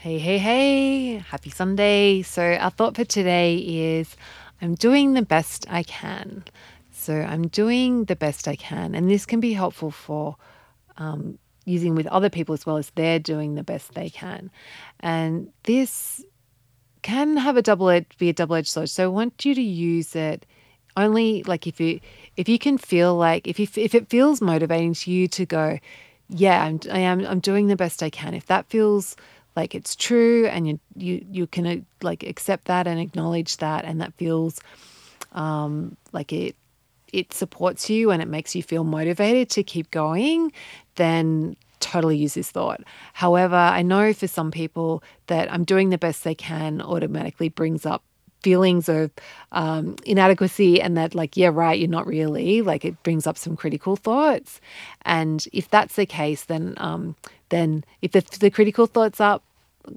Hey, hey, hey, happy Sunday. So, our thought for today is I'm doing the best I can. So, I'm doing the best I can. And this can be helpful for um, using with other people as well as they're doing the best they can. And this can have a double edged be a double edged sword. So, I want you to use it only like if you if you can feel like if you if it feels motivating to you to go yeah I'm I am I'm doing the best I can if that feels like it's true and you you you can uh, like accept that and acknowledge that and that feels um, like it it supports you and it makes you feel motivated to keep going then totally use this thought. However i know for some people that i'm doing the best they can automatically brings up feelings of um, inadequacy and that like yeah right you're not really like it brings up some critical thoughts. And if that's the case then um, then if the, the critical thoughts up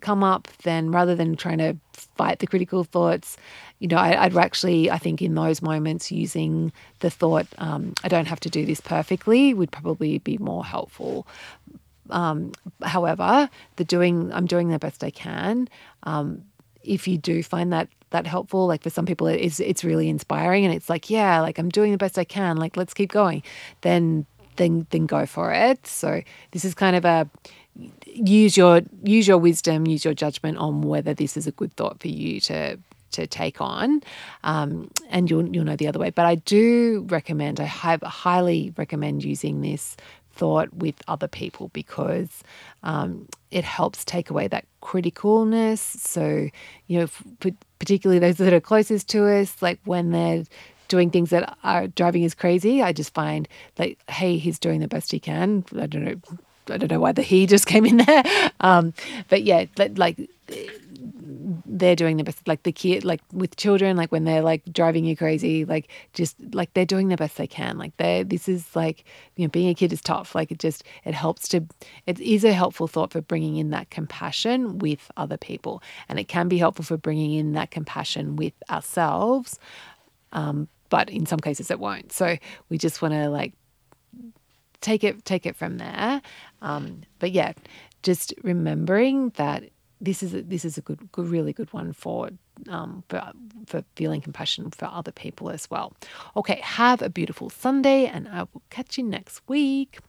come up, then rather than trying to fight the critical thoughts, you know, I, would actually, I think, in those moments, using the thought, um, I don't have to do this perfectly, would probably be more helpful. Um, however, the doing, I'm doing the best I can. Um, if you do find that that helpful, like for some people, it's it's really inspiring, and it's like, yeah, like I'm doing the best I can. Like let's keep going. Then then then go for it. So this is kind of a use your use your wisdom, use your judgment on whether this is a good thought for you to to take on, um, and you'll you'll know the other way. But I do recommend, I have, highly recommend using this thought with other people because um, it helps take away that criticalness. So you know, particularly those that are closest to us, like when they're doing things that are driving us crazy, I just find like, hey, he's doing the best he can. I don't know I don't know why the he just came in there. Um, but yeah, like they're doing the best, like the kid, like with children, like when they're like driving you crazy, like just like they're doing the best they can. Like they, this is like, you know, being a kid is tough. Like it just, it helps to, it is a helpful thought for bringing in that compassion with other people. And it can be helpful for bringing in that compassion with ourselves. Um, but in some cases it won't. So we just want to like take it take it from there. Um, but yeah, just remembering that this is a, this is a good, good really good one for um, for for feeling compassion for other people as well. Okay, have a beautiful Sunday, and I will catch you next week.